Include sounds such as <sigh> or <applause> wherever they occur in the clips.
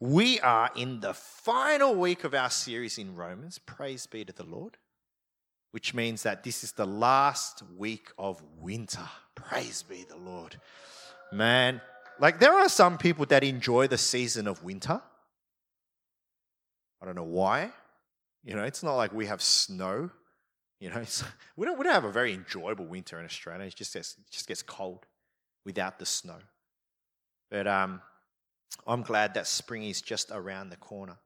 We are in the final week of our series in Romans. Praise be to the Lord. Which means that this is the last week of winter. Praise be the Lord. Man, like there are some people that enjoy the season of winter. I don't know why. You know, it's not like we have snow. You know, <laughs> we don't we don't have a very enjoyable winter in Australia. It just gets it just gets cold without the snow. But um, I'm glad that spring is just around the corner.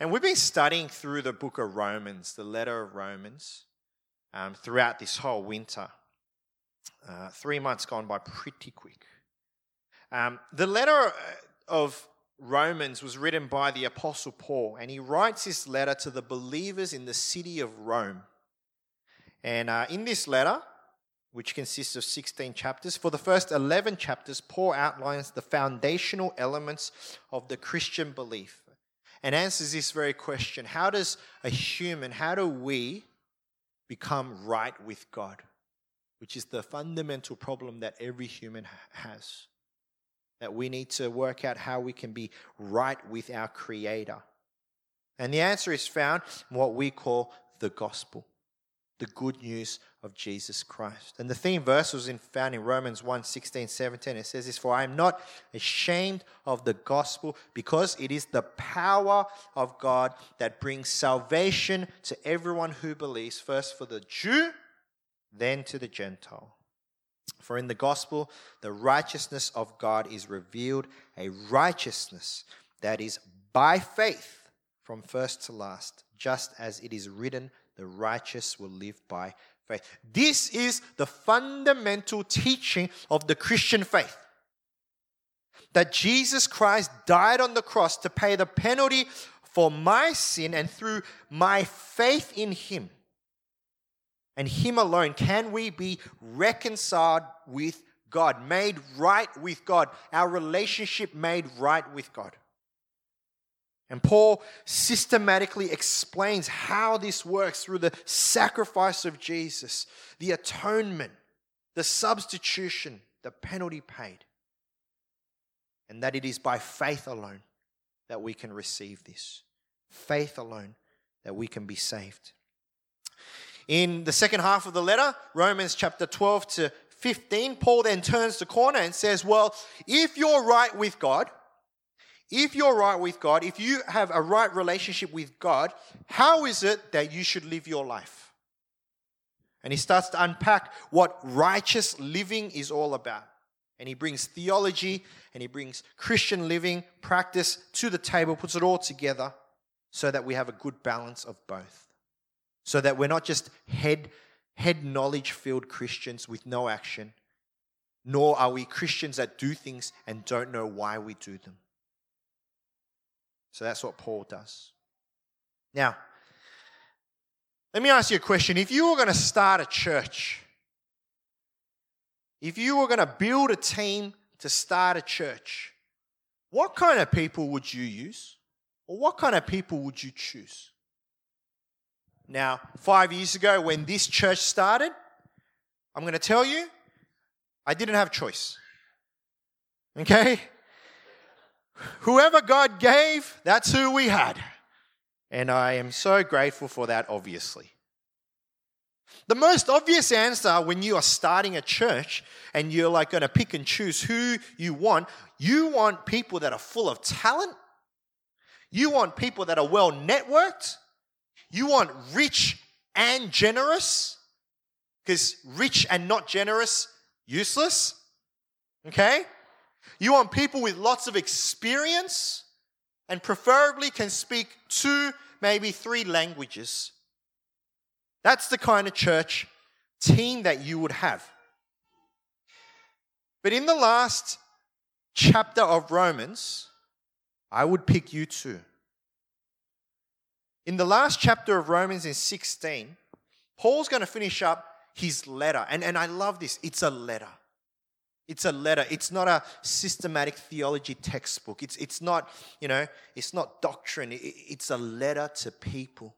And we've been studying through the book of Romans, the letter of Romans, um, throughout this whole winter. Uh, three months gone by pretty quick. Um, the letter uh, of Romans was written by the Apostle Paul, and he writes this letter to the believers in the city of Rome. And uh, in this letter, which consists of 16 chapters. For the first 11 chapters, Paul outlines the foundational elements of the Christian belief and answers this very question How does a human, how do we become right with God? Which is the fundamental problem that every human has. That we need to work out how we can be right with our Creator. And the answer is found in what we call the gospel the good news of Jesus Christ. And the theme verse was in, found in Romans 1 16, 17. It says this For I am not ashamed of the gospel because it is the power of God that brings salvation to everyone who believes, first for the Jew, then to the Gentile. For in the gospel, the righteousness of God is revealed, a righteousness that is by faith from first to last, just as it is written the righteous will live by faith. This is the fundamental teaching of the Christian faith. That Jesus Christ died on the cross to pay the penalty for my sin, and through my faith in Him and Him alone can we be reconciled with God, made right with God, our relationship made right with God. And Paul systematically explains how this works through the sacrifice of Jesus, the atonement, the substitution, the penalty paid. And that it is by faith alone that we can receive this. Faith alone that we can be saved. In the second half of the letter, Romans chapter 12 to 15, Paul then turns the corner and says, Well, if you're right with God, if you're right with God, if you have a right relationship with God, how is it that you should live your life? And he starts to unpack what righteous living is all about. And he brings theology and he brings Christian living practice to the table, puts it all together so that we have a good balance of both. So that we're not just head, head knowledge filled Christians with no action, nor are we Christians that do things and don't know why we do them. So that's what Paul does. Now, let me ask you a question. If you were going to start a church, if you were going to build a team to start a church, what kind of people would you use? Or what kind of people would you choose? Now, five years ago, when this church started, I'm going to tell you, I didn't have choice. Okay? Whoever God gave, that's who we had. And I am so grateful for that, obviously. The most obvious answer when you are starting a church and you're like going to pick and choose who you want, you want people that are full of talent. You want people that are well networked. You want rich and generous. Because rich and not generous, useless. Okay? You want people with lots of experience and preferably can speak two, maybe three languages. That's the kind of church team that you would have. But in the last chapter of Romans, I would pick you two. In the last chapter of Romans in 16, Paul's going to finish up his letter. And, and I love this. It's a letter. It's a letter. It's not a systematic theology textbook. It's, it's not, you know, it's not doctrine. It's a letter to people.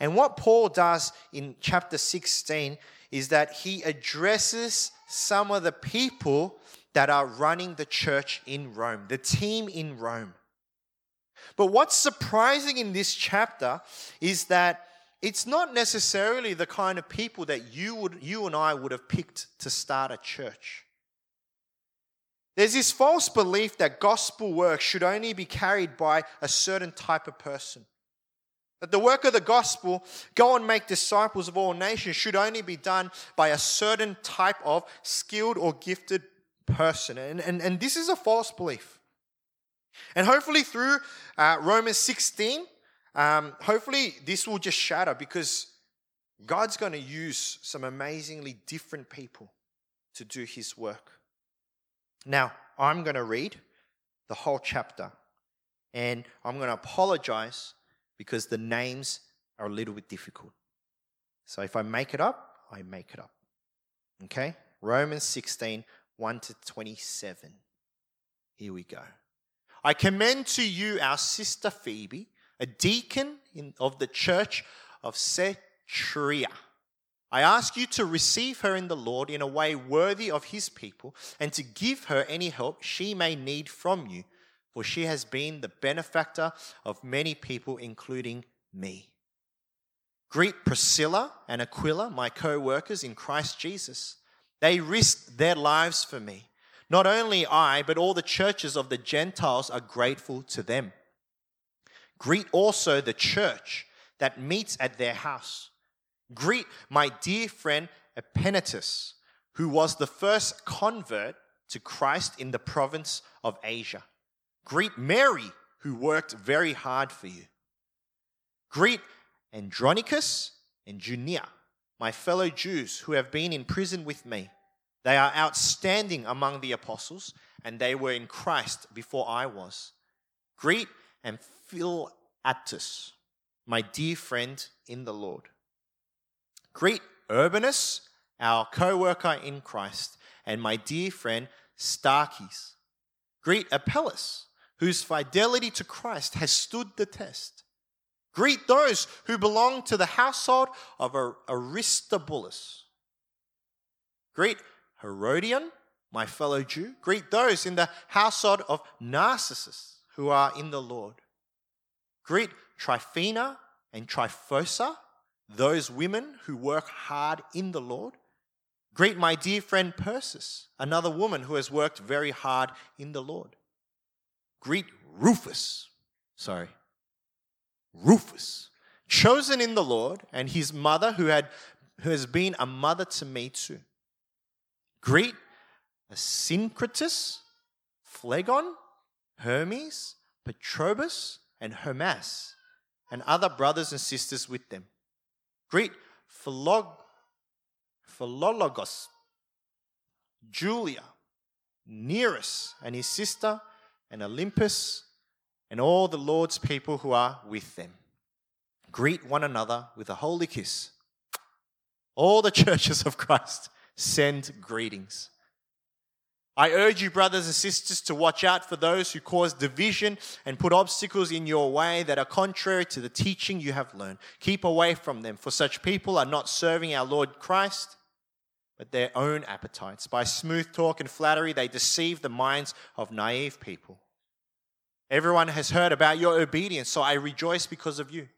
And what Paul does in chapter 16 is that he addresses some of the people that are running the church in Rome, the team in Rome. But what's surprising in this chapter is that it's not necessarily the kind of people that you, would, you and I would have picked to start a church. There's this false belief that gospel work should only be carried by a certain type of person. That the work of the gospel, go and make disciples of all nations, should only be done by a certain type of skilled or gifted person. And, and, and this is a false belief. And hopefully, through uh, Romans 16, um, hopefully, this will just shatter because God's going to use some amazingly different people to do his work. Now, I'm going to read the whole chapter and I'm going to apologize because the names are a little bit difficult. So if I make it up, I make it up. Okay? Romans 16, 1 to 27. Here we go. I commend to you our sister Phoebe, a deacon in, of the church of Cenchreae. I ask you to receive her in the Lord in a way worthy of his people and to give her any help she may need from you, for she has been the benefactor of many people, including me. Greet Priscilla and Aquila, my co workers in Christ Jesus. They risked their lives for me. Not only I, but all the churches of the Gentiles are grateful to them. Greet also the church that meets at their house. Greet my dear friend Epaenetus, who was the first convert to Christ in the province of Asia. Greet Mary, who worked very hard for you. Greet Andronicus and Junia, my fellow Jews who have been in prison with me. They are outstanding among the apostles, and they were in Christ before I was. Greet and Philautus, my dear friend in the Lord. Greet Urbanus, our co worker in Christ, and my dear friend Stachys. Greet Apelles, whose fidelity to Christ has stood the test. Greet those who belong to the household of Aristobulus. Greet Herodion, my fellow Jew. Greet those in the household of Narcissus who are in the Lord. Greet Tryphena and Tryphosa, those women who work hard in the Lord. Greet my dear friend Persis, another woman who has worked very hard in the Lord. Greet Rufus, sorry, Rufus, chosen in the Lord, and his mother who, had, who has been a mother to me too. Greet Asyncritus, Phlegon, Hermes, Patrobas, and Hermas, and other brothers and sisters with them. Greet Philog- Philologus, Julia, Nereus and his sister, and Olympas, and all the Lord's people who are with them. Greet one another with a holy kiss. All the <laughs> churches of Christ send greetings. I urge you, brothers and sisters, to watch out for those who cause division and put obstacles in your way that are contrary to the teaching you have learned. Keep away from them, for such people are not serving our Lord Christ, but their own appetites. By smooth talk and flattery, they deceive the minds of naive people. Everyone has heard about your obedience, so I rejoice because of you.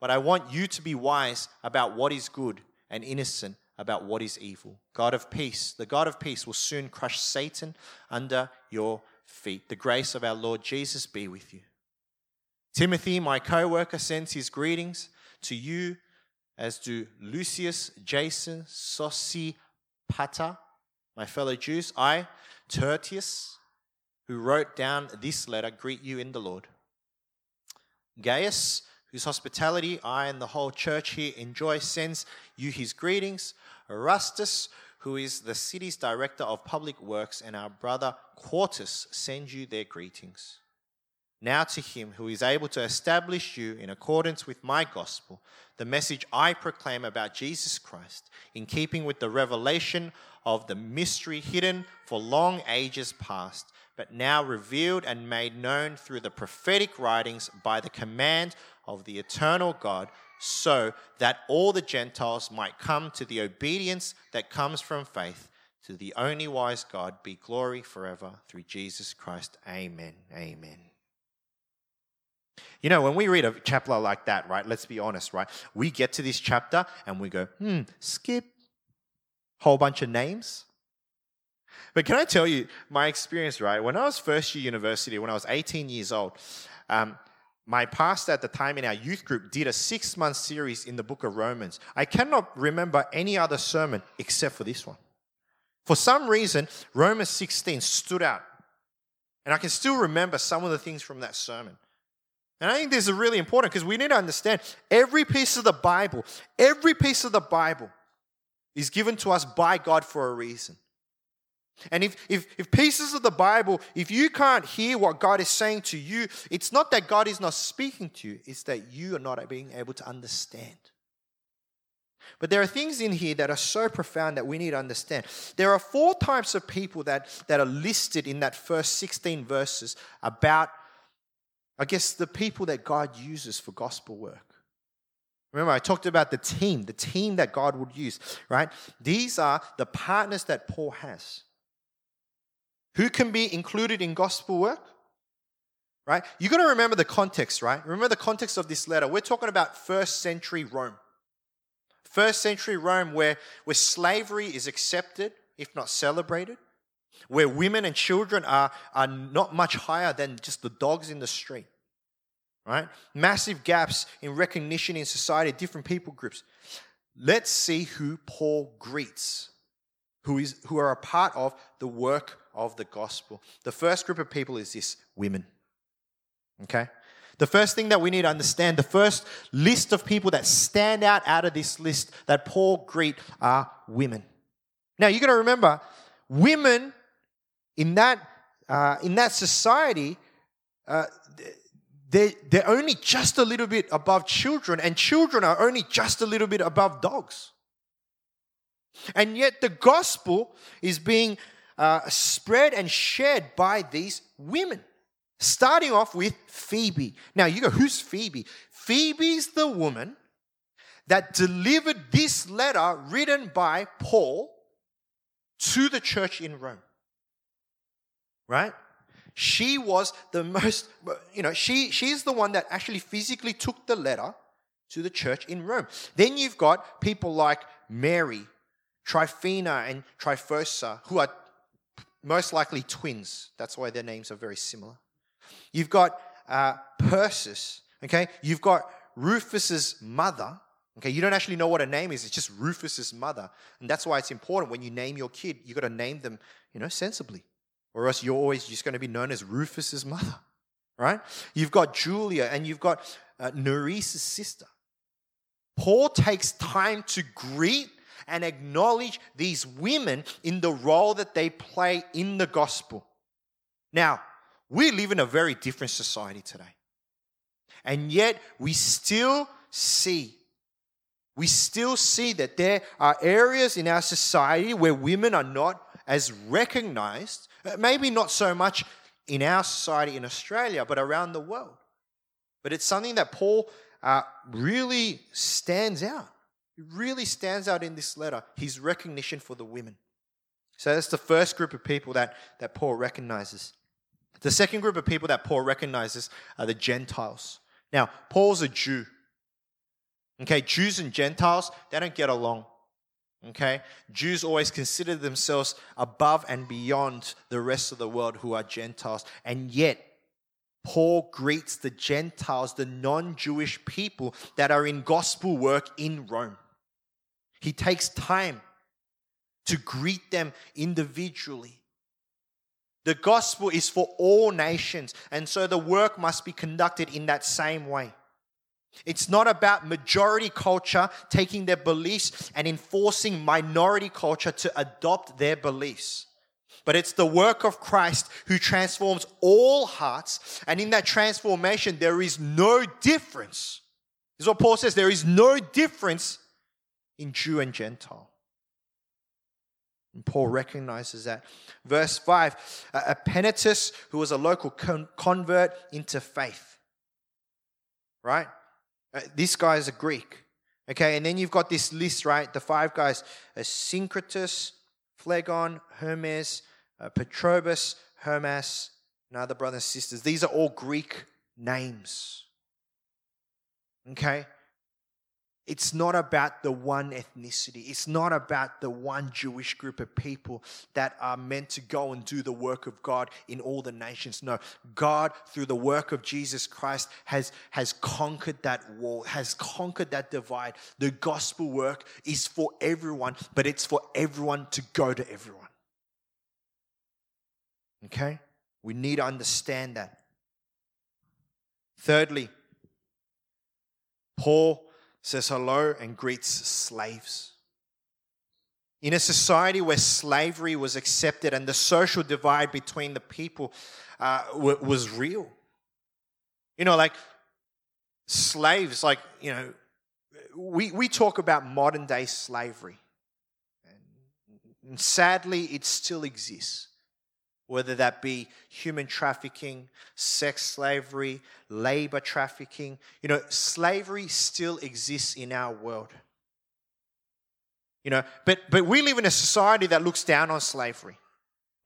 But I want you to be wise about what is good and innocent about what is evil. God of peace, the God of peace will soon crush Satan under your feet. The grace of our Lord Jesus be with you. Timothy, my co worker, sends his greetings to you, as do Lucius, Jason, Sosipater, my fellow Jews. I, Tertius, who wrote down this letter, greet you in the Lord. Gaius, whose hospitality I and the whole church here enjoy, sends you his greetings. Erastus, who is the city's director of public works, and our brother Quartus send you their greetings. Now to him who is able to establish you in accordance with my gospel, the message I proclaim about Jesus Christ, in keeping with the revelation of the mystery hidden for long ages past, but now revealed and made known through the prophetic writings by the command of the eternal God so that all the Gentiles might come to the obedience that comes from faith. To the only wise God be glory forever through Jesus Christ. Amen. Amen. You know, when we read a chapter like that, right, let's be honest, right? We get to this chapter and we go, hmm, skip. Whole bunch of names. But can I tell you my experience, right? When I was first year university, when I was 18 years old, um, my pastor at the time in our youth group did a six month series in the book of Romans. I cannot remember any other sermon except for this one. For some reason, Romans 16 stood out. And I can still remember some of the things from that sermon. And I think this is really important because we need to understand every piece of the Bible, every piece of the Bible is given to us by God for a reason. And if, if, if pieces of the Bible, if you can't hear what God is saying to you, it's not that God is not speaking to you, it's that you are not being able to understand. But there are things in here that are so profound that we need to understand. There are four types of people that, that are listed in that first 16 verses about, I guess, the people that God uses for gospel work. Remember, I talked about the team, the team that God would use, right? These are the partners that Paul has. Who can be included in gospel work? Right? You got to remember the context, right? Remember the context of this letter. We're talking about first century Rome. First century Rome, where, where slavery is accepted, if not celebrated, where women and children are, are not much higher than just the dogs in the street. Right? Massive gaps in recognition in society, different people groups. Let's see who Paul greets, who, is, who are a part of the work of the gospel. The first group of people is this women. Okay? The first thing that we need to understand, the first list of people that stand out out of this list that Paul greet are women. Now you got to remember, women in that uh, in that society, uh, they they're only just a little bit above children, and children are only just a little bit above dogs. And yet the gospel is being uh, spread and shared by these women. Starting off with Phoebe. Now you go, who's Phoebe? Phoebe's the woman that delivered this letter written by Paul to the church in Rome. Right? She was the most, you know, she, she's the one that actually physically took the letter to the church in Rome. Then you've got people like Mary, Tryphena, and Tryphosa, who are most likely twins. That's why their names are very similar. You've got uh, Persis, okay? You've got Rufus's mother, okay? You don't actually know what her name is, it's just Rufus's mother. And that's why it's important when you name your kid, you've got to name them, you know, sensibly. Or else you're always just going to be known as Rufus's mother, right? You've got Julia and you've got uh, Nereus' sister. Paul takes time to greet and acknowledge these women in the role that they play in the gospel. Now, we live in a very different society today. And yet, we still see, we still see that there are areas in our society where women are not as recognized, uh, maybe not so much in our society in Australia, but around the world. But it's something that Paul uh, really stands out. Really stands out in this letter, his recognition for the women. So that's the first group of people that, that Paul recognizes. The second group of people that Paul recognizes are the Gentiles. Now, Paul's a Jew. Okay, Jews and Gentiles, they don't get along. Okay, Jews always consider themselves above and beyond the rest of the world who are Gentiles. And yet, Paul greets the Gentiles, the non Jewish people that are in gospel work in Rome. He takes time to greet them individually. The gospel is for all nations, and so the work must be conducted in that same way. It's not about majority culture taking their beliefs and enforcing minority culture to adopt their beliefs. But it's the work of Christ who transforms all hearts, and in that transformation, there is no difference. This is what Paul says there is no difference in Jew and Gentile. And Paul recognizes that. Verse 5 Epaenetus, who was a local con- convert into faith. Right? Uh, this guy is a Greek. Okay, and then you've got this list, right? The five guys Syncretus, Phlegon, Hermes, uh, Patrobas, Hermas, and other brothers and sisters. These are all Greek names. Okay? It's not about the one ethnicity. It's not about the one Jewish group of people that are meant to go and do the work of God in all the nations. No, God, through the work of Jesus Christ, has, has conquered that wall, has conquered that divide. The gospel work is for everyone, but it's for everyone to go to everyone. Okay? We need to understand that. Thirdly, Paul says hello and greets slaves. In a society where slavery was accepted and the social divide between the people uh, w- was real, you know, like slaves, like, you know, we, we talk about modern day slavery. And sadly, it still exists whether that be human trafficking, sex slavery, labor trafficking. You know, slavery still exists in our world. You know, but, but we live in a society that looks down on slavery.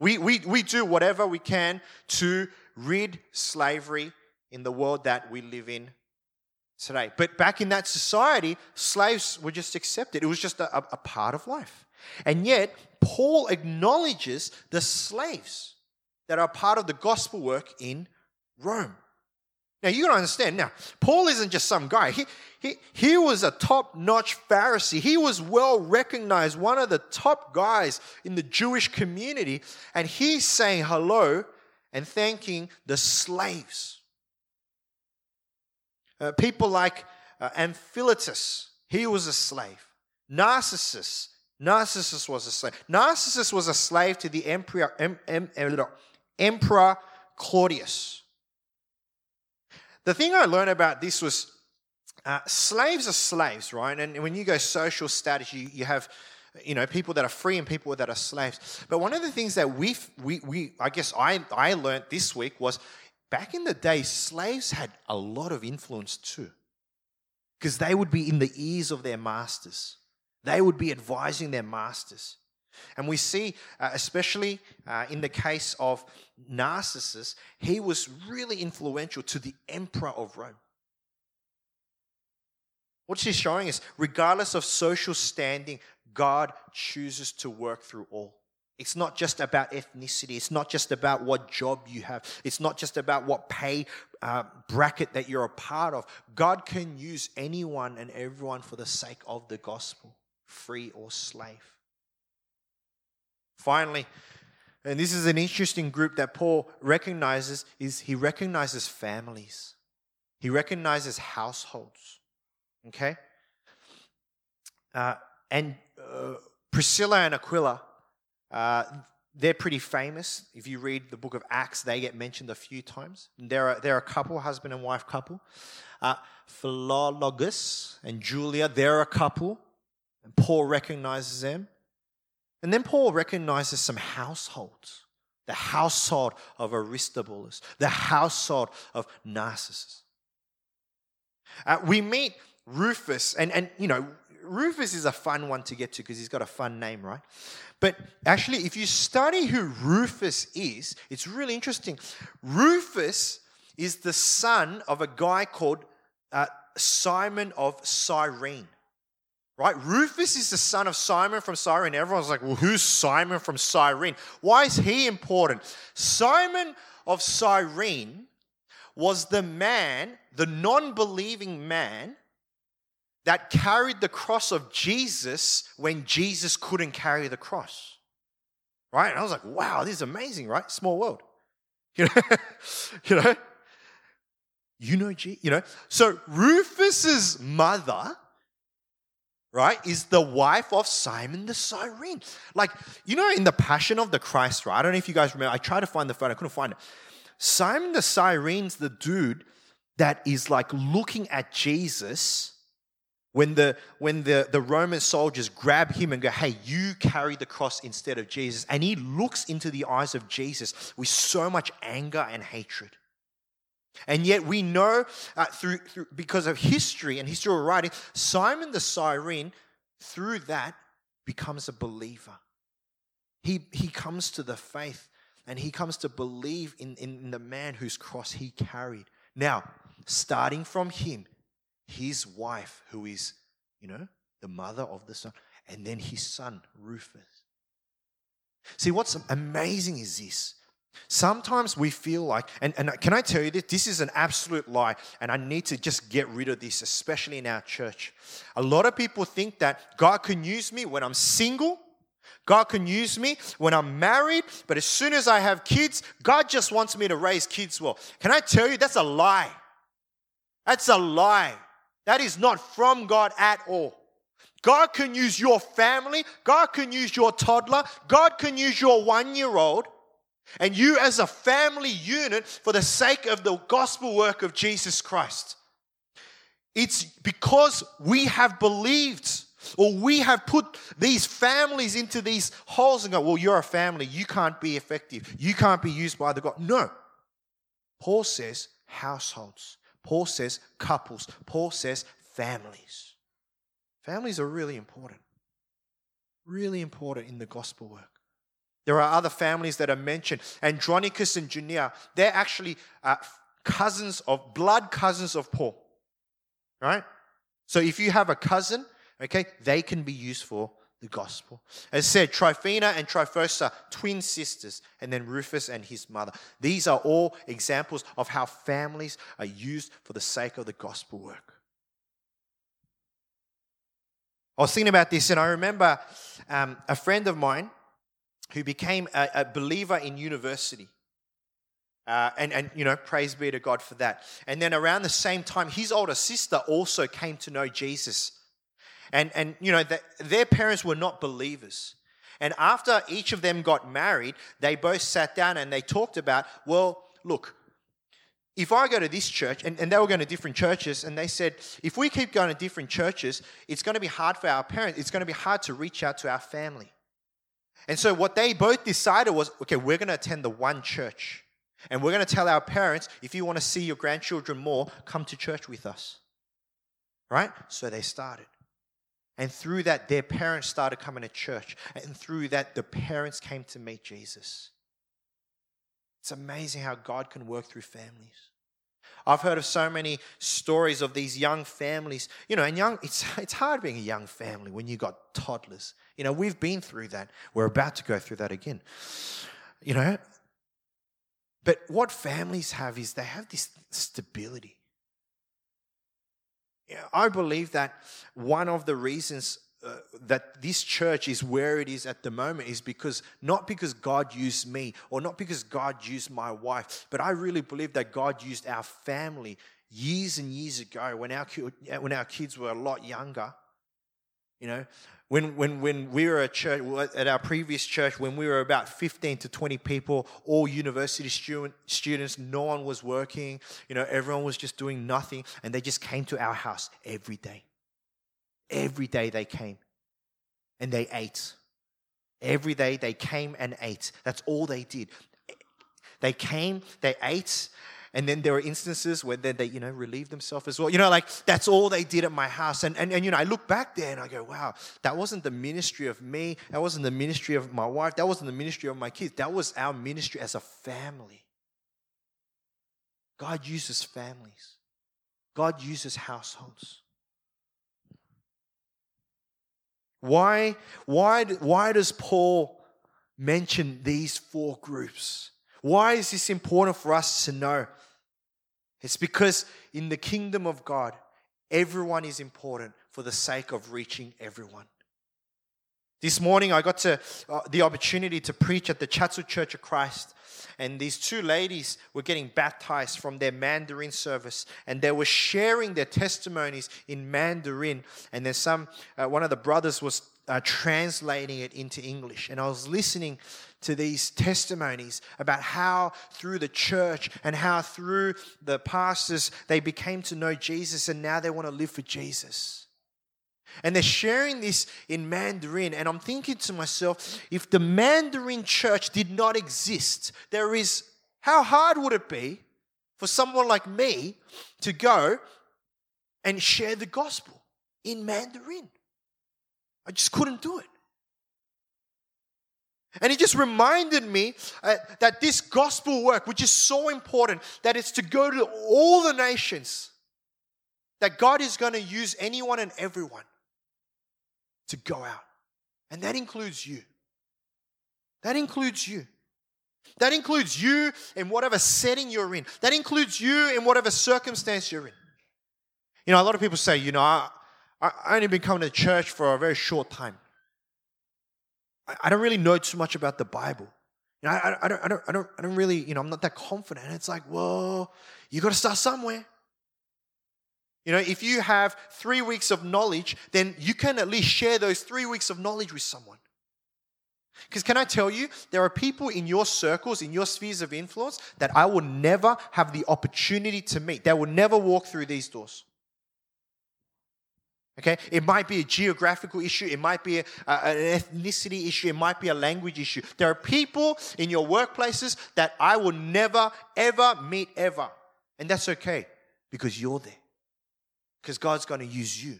We, we, we do whatever we can to rid slavery in the world that we live in today. But back in that society, slaves were just accepted, it was just a, a part of life. And yet, Paul acknowledges the slaves that are part of the gospel work in Rome. Now, you gotta understand, now, Paul isn't just some guy. He, he, he was a top notch Pharisee. He was well recognized, one of the top guys in the Jewish community. And he's saying hello and thanking the slaves. Uh, people like uh, Amphilus, he was a slave. Narcissus, Narcissus was a slave. Narcissus was a slave to the emperor, em, em, Emperor Claudius. The thing I learned about this was uh, slaves are slaves, right? And when you go social status, you, you have you know people that are free and people that are slaves. But one of the things that we we we I guess I I learned this week was back in the day, slaves had a lot of influence too, because they would be in the ears of their masters. They would be advising their masters. And we see, uh, especially uh, in the case of Narcissus, he was really influential to the emperor of Rome. What she's showing is, regardless of social standing, God chooses to work through all. It's not just about ethnicity. It's not just about what job you have. It's not just about what pay uh, bracket that you're a part of. God can use anyone and everyone for the sake of the gospel, free or slave. Finally, and this is an interesting group that Paul recognizes is he recognizes families. He recognizes households. Okay? Uh, and uh, Priscilla and Aquila, uh, they're pretty famous. If you read the book of Acts, they get mentioned a few times. They're a, they're a couple, husband and wife couple. Uh, Philologus and Julia, they're a couple. And Paul recognizes them. And then Paul recognizes some households the household of Aristobulus, the household of Narcissus. Uh, we meet Rufus, and, and you know, Rufus is a fun one to get to because he's got a fun name, right? But actually, if you study who Rufus is, it's really interesting. Rufus is the son of a guy called uh, Simon of Cyrene right? Rufus is the son of Simon from Cyrene. Everyone's like, well, who's Simon from Cyrene? Why is he important? Simon of Cyrene was the man, the non believing man, that carried the cross of Jesus when Jesus couldn't carry the cross. Right? And I was like, wow, this is amazing, right? Small world. <laughs> You know? you know? You know, you know. So Rufus's mother right, is the wife of Simon the Cyrene. Like, you know, in the Passion of the Christ, right? I don't know if you guys remember. I tried to find the photo, I couldn't find it. Simon the Cyrene's the dude that is like looking at Jesus when the when the, the Roman soldiers grab him and go, hey, you carry the cross instead of Jesus. And he looks into the eyes of Jesus with so much anger and hatred. And yet we know uh, through, through, because of history and historical writing, Simon the Cyrene, through that, becomes a believer. He, he comes to the faith and he comes to believe in, in the man whose cross he carried. Now, starting from him, his wife, who is, you know, the mother of the son, and then his son, Rufus. See, what's amazing is this. Sometimes we feel like, and, and can I tell you this? This is an absolute lie, and I need to just get rid of this, especially in our church. A lot of people think that God can use me when I'm single, God can use me when I'm married, but as soon as I have kids, God just wants me to raise kids well. Can I tell you that's a lie? That's a lie. That is not from God at all. God can use your family, God can use your toddler, God can use your one year old, and you as a family unit for the sake of the gospel work of Jesus Christ. It's because we have believed or we have put these families into these holes and go, well, you're a family. You can't be effective. You can't be used by the God. No. Paul says households. Paul says couples. Paul says families. Families are really important. Really important in the gospel work. There are other families that are mentioned. Andronicus and Junia, they're actually uh, cousins of, blood cousins of Paul. Right? So if you have a cousin, okay, they can be used for the gospel. As said, Tryphena and Tryphosa, twin sisters, and then Rufus and his mother. These are all examples of how families are used for the sake of the gospel work. I was thinking about this, and I remember um, a friend of mine who became a, a believer in university. Uh, and, and, you know, praise be to God for that. And then around the same time, his older sister also came to know Jesus. And, and you know, the, their parents were not believers. And after each of them got married, they both sat down and they talked about, well, look, if I go to this church, and, and they were going to different churches, and they said, if we keep going to different churches, it's going to be hard for our parents. It's going to be hard to reach out to our family. And so what they both decided was, okay, we're going to attend the one church. And we're going to tell our parents, if you want to see your grandchildren more, come to church with us. Right? So they started. And through that, their parents started coming to church. And through that, the parents came to meet Jesus. It's amazing how God can work through families. I've heard of so many stories of these young families. You know, and young, it's, it's hard being a young family when you've got toddlers. You know, we've been through that. We're about to go through that again. You know, but what families have is they have this stability. I believe that one of the reasons uh, that this church is where it is at the moment is because not because God used me or not because God used my wife, but I really believe that God used our family years and years ago when our when our kids were a lot younger. You know, when, when, when we were at church, at our previous church, when we were about 15 to 20 people, all university student, students, no one was working, you know, everyone was just doing nothing, and they just came to our house every day. Every day they came and they ate. Every day they came and ate. That's all they did. They came, they ate, and then there were instances where they, they, you know, relieved themselves as well. You know, like that's all they did at my house. And, and, and, you know, I look back there and I go, wow, that wasn't the ministry of me. That wasn't the ministry of my wife. That wasn't the ministry of my kids. That was our ministry as a family. God uses families, God uses households. Why, why, why does Paul mention these four groups? Why is this important for us to know? It's because in the kingdom of God, everyone is important for the sake of reaching everyone. This morning, I got to, uh, the opportunity to preach at the Chatswood Church of Christ. And these two ladies were getting baptized from their Mandarin service. And they were sharing their testimonies in Mandarin. And then some, uh, one of the brothers was uh, translating it into English. And I was listening to these testimonies about how through the church and how through the pastors they became to know Jesus and now they want to live for Jesus. And they're sharing this in Mandarin. And I'm thinking to myself, if the Mandarin church did not exist, there is, how hard would it be for someone like me to go and share the gospel in Mandarin? I just couldn't do it. And it just reminded me uh, that this gospel work, which is so important, that it's to go to all the nations That God is going to use anyone and everyone to go out. And that includes you. That includes you. That includes you in whatever setting you're in. That includes you in whatever circumstance you're in. You know, a lot of people say, you know, I, I only been coming to church for a very short time. I, I don't really know too much about the Bible. You know, I, I, don't, I, don't, I, don't, I don't really, you know, I'm not that confident. And it's like, well, you got to start somewhere. You know, if you have three weeks of knowledge, then you can at least share those three weeks of knowledge with someone. Because can I tell you, there are people in your circles, in your spheres of influence, that I will never have the opportunity to meet. They will never walk through these doors. Okay, it might be a geographical issue, it might be a, an ethnicity issue, it might be a language issue. There are people in your workplaces that I will never, ever meet, ever. And that's okay because you're there. Because God's going to use you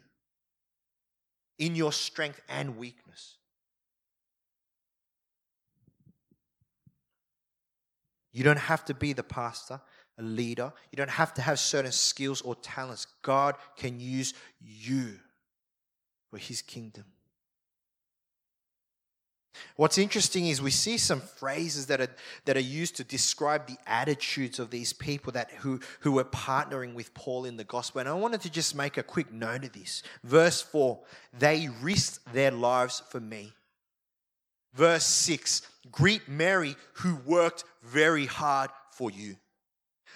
in your strength and weakness. You don't have to be the pastor, a leader. You don't have to have certain skills or talents. God can use you for his kingdom. What's interesting is we see some phrases that are, that are used to describe the attitudes of these people that who, who were partnering with Paul in the gospel. And I wanted to just make a quick note of this. Verse 4 they risked their lives for me. Verse 6 greet Mary who worked very hard for you.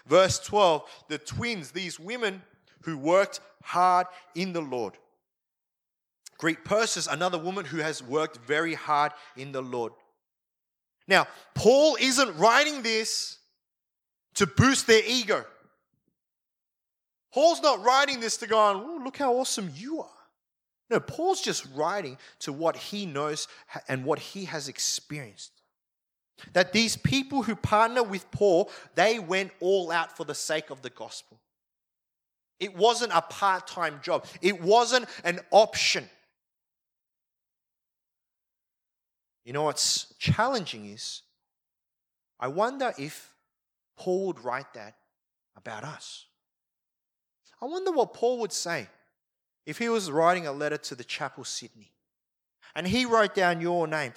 Verse 12 the twins, these women who worked hard in the Lord. Greet Persis, another woman who has worked very hard in the Lord. Now, Paul isn't writing this to boost their ego. Paul's not writing this to go on, look how awesome you are. No, Paul's just writing to what he knows and what he has experienced. That these people who partner with Paul, they went all out for the sake of the gospel. It wasn't a part time job, it wasn't an option. You know what's challenging is I wonder if Paul would write that about us. I wonder what Paul would say if he was writing a letter to the Chapel Sydney and he wrote down your name.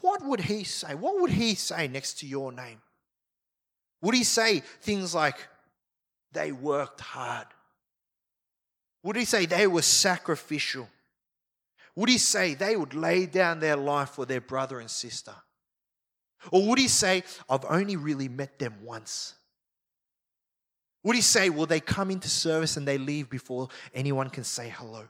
What would he say? What would he say next to your name? Would he say things like, they worked hard? Would he say they were sacrificial? Would he say they would lay down their life for their brother and sister? Or would he say, I've only really met them once? Would he say, Will they come into service and they leave before anyone can say hello?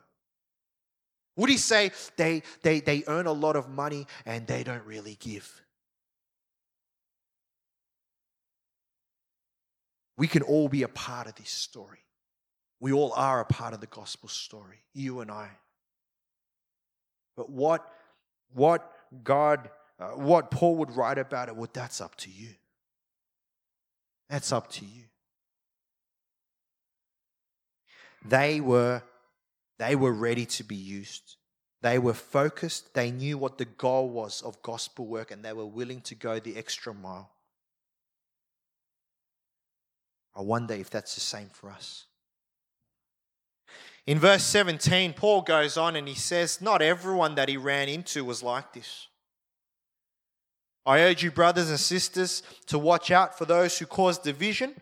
Would he say they, they, they earn a lot of money and they don't really give? We can all be a part of this story. We all are a part of the gospel story, you and I. But what, what God, uh, what Paul would write about it, well, that's up to you. That's up to you. They were, they were ready to be used. They were focused. They knew what the goal was of gospel work and they were willing to go the extra mile. I wonder if that's the same for us. In verse 17, Paul goes on and he says, Not everyone that he ran into was like this. I urge you, brothers and sisters, to watch out for those who cause division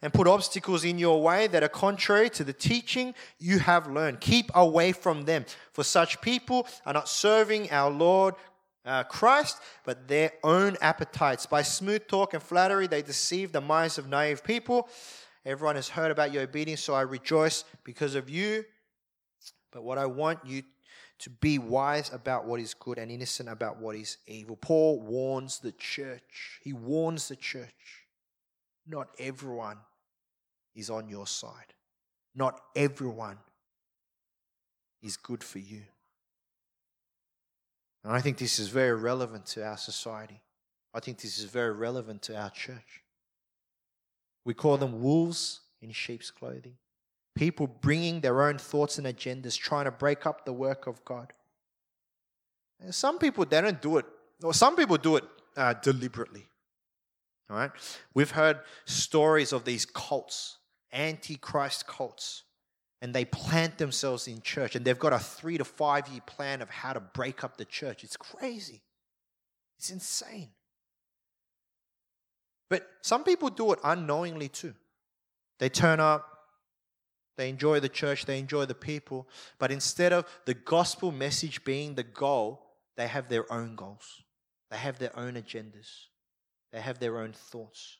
and put obstacles in your way that are contrary to the teaching you have learned. Keep away from them, for such people are not serving our Lord uh, Christ, but their own appetites. By smooth talk and flattery, they deceive the minds of naive people. Everyone has heard about your obedience, so I rejoice because of you. But what I want you to be wise about what is good and innocent about what is evil. Paul warns the church. He warns the church. Not everyone is on your side. Not everyone is good for you. And I think this is very relevant to our society. I think this is very relevant to our church. We call them wolves in sheep's clothing. People bringing their own thoughts and agendas, trying to break up the work of God. And some people, they don't do it, or some people do it uh, deliberately. All right? We've heard stories of these cults, antichrist cults. and they plant themselves in church and they've got a three to five year plan of how to break up the church. It's crazy. It's insane. But some people do it unknowingly too. They turn up, they enjoy the church, they enjoy the people, but instead of the gospel message being the goal, they have their own goals. They have their own agendas. They have their own thoughts.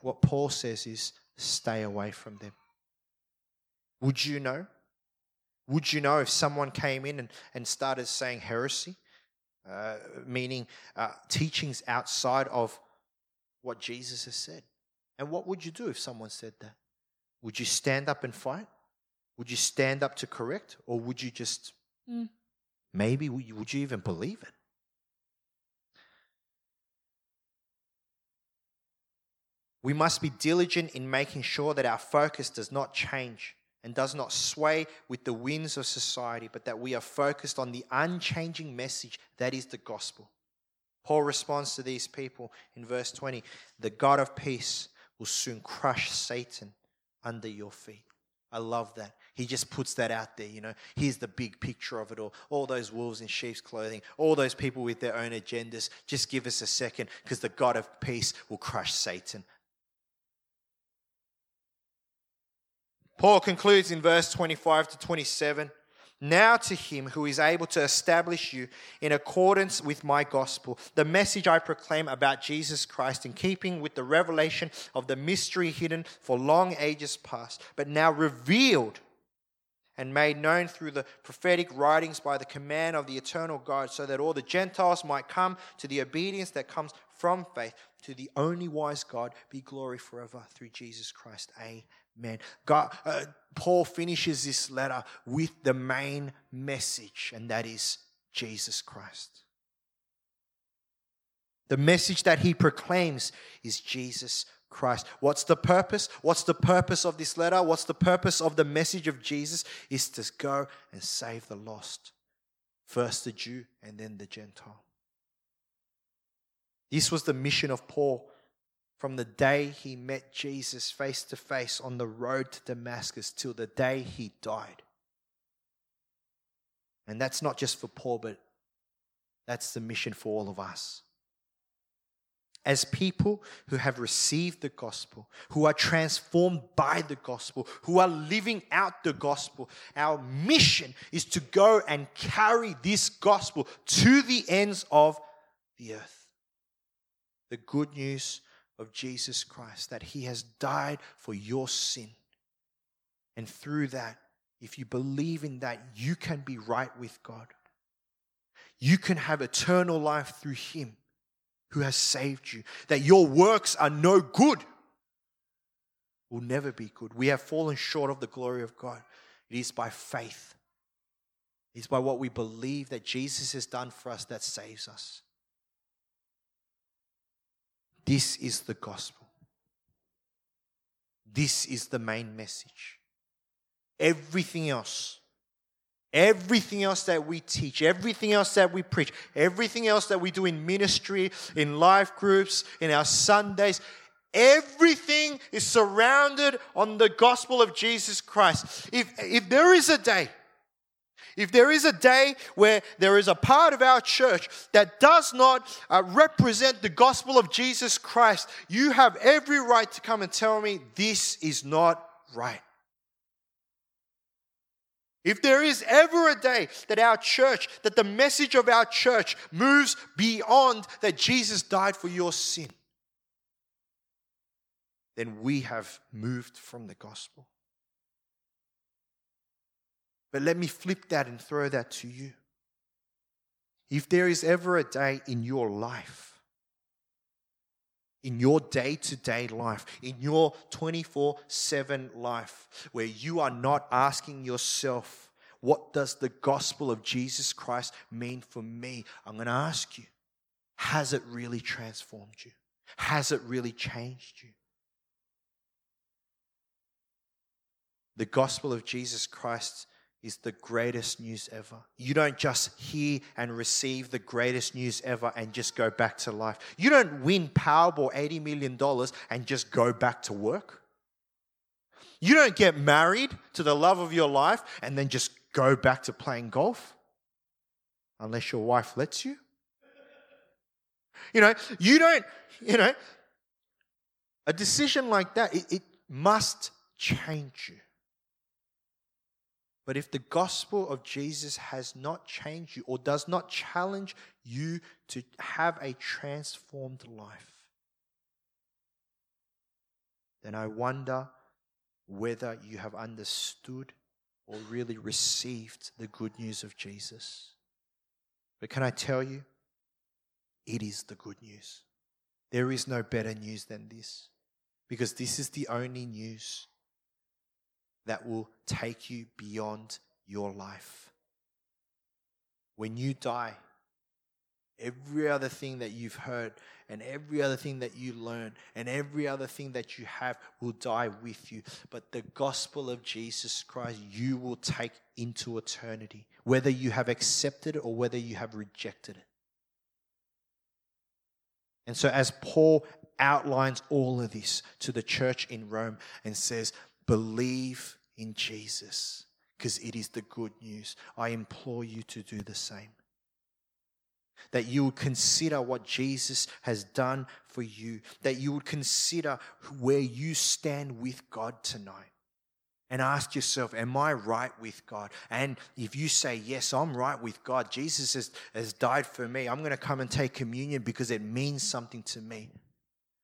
What Paul says is stay away from them. Would you know? Would you know if someone came in and, and started saying heresy, uh, meaning uh, teachings outside of what Jesus has said? And what would you do if someone said that? Would you stand up and fight? Would you stand up to correct? Or would you just, mm. maybe, would you, would you even believe it? We must be diligent in making sure that our focus does not change and does not sway with the winds of society, but that we are focused on the unchanging message that is the gospel. Paul responds to these people in verse 20 The God of peace will soon crush Satan under your feet. I love that. He just puts that out there, you know. Here's the big picture of it all. All those wolves in sheep's clothing, all those people with their own agendas. Just give us a second because the God of peace will crush Satan Paul concludes in verse 25 to 27 Now to him who is able to establish you in accordance with my gospel, the message I proclaim about Jesus Christ, in keeping with the revelation of the mystery hidden for long ages past, but now revealed and made known through the prophetic writings by the command of the eternal God, so that all the Gentiles might come to the obedience that comes from faith. To the only wise God be glory forever through Jesus Christ. Amen man. God, uh, Paul finishes this letter with the main message, and that is Jesus Christ. The message that he proclaims is Jesus Christ. What's the purpose? What's the purpose of this letter? What's the purpose of the message of Jesus? Is to go and save the lost. First the Jew and then the Gentile. This was the mission of Paul from the day he met Jesus face to face on the road to Damascus till the day he died. And that's not just for Paul, but that's the mission for all of us. As people who have received the gospel, who are transformed by the gospel, who are living out the gospel, our mission is to go and carry this gospel to the ends of the earth. The good news of Jesus Christ, that He has died for your sin. And through that, if you believe in that, you can be right with God. You can have eternal life through Him who has saved you. That your works are no good, will never be good. We have fallen short of the glory of God. It is by faith, it is by what we believe that Jesus has done for us that saves us. This is the gospel. This is the main message. Everything else, everything else that we teach, everything else that we preach, everything else that we do in ministry, in life groups, in our Sundays, everything is surrounded on the gospel of Jesus Christ. If, if there is a day if there is a day where there is a part of our church that does not uh, represent the gospel of Jesus Christ, you have every right to come and tell me this is not right. If there is ever a day that our church, that the message of our church moves beyond that Jesus died for your sin, then we have moved from the gospel. But let me flip that and throw that to you. If there is ever a day in your life, in your day to day life, in your 24 7 life, where you are not asking yourself, what does the gospel of Jesus Christ mean for me? I'm going to ask you, has it really transformed you? Has it really changed you? The gospel of Jesus Christ is the greatest news ever. You don't just hear and receive the greatest news ever and just go back to life. You don't win Powerball $80 million and just go back to work. You don't get married to the love of your life and then just go back to playing golf unless your wife lets you. You know, you don't, you know, a decision like that, it, it must change you. But if the gospel of Jesus has not changed you or does not challenge you to have a transformed life, then I wonder whether you have understood or really received the good news of Jesus. But can I tell you, it is the good news. There is no better news than this because this is the only news that will take you beyond your life. When you die, every other thing that you've heard and every other thing that you learn and every other thing that you have will die with you. But the gospel of Jesus Christ, you will take into eternity, whether you have accepted it or whether you have rejected it. And so, as Paul outlines all of this to the church in Rome and says, believe in Jesus because it is the good news. I implore you to do the same. That you would consider what Jesus has done for you, that you would consider where you stand with God tonight. And ask yourself, Am I right with God? And if you say, Yes, I'm right with God, Jesus has, has died for me, I'm going to come and take communion because it means something to me.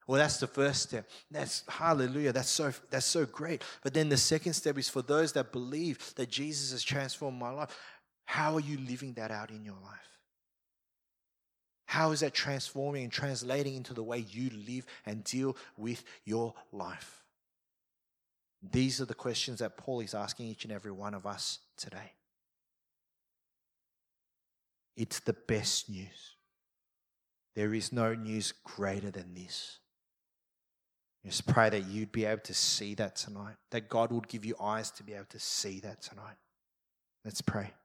Well, that's the first step. That's hallelujah. That's so that's so great. But then the second step is for those that believe that Jesus has transformed my life. How are you living that out in your life? How is that transforming and translating into the way you live and deal with your life? These are the questions that Paul is asking each and every one of us today. It's the best news. There is no news greater than this. Just pray that you'd be able to see that tonight, that God would give you eyes to be able to see that tonight. Let's pray.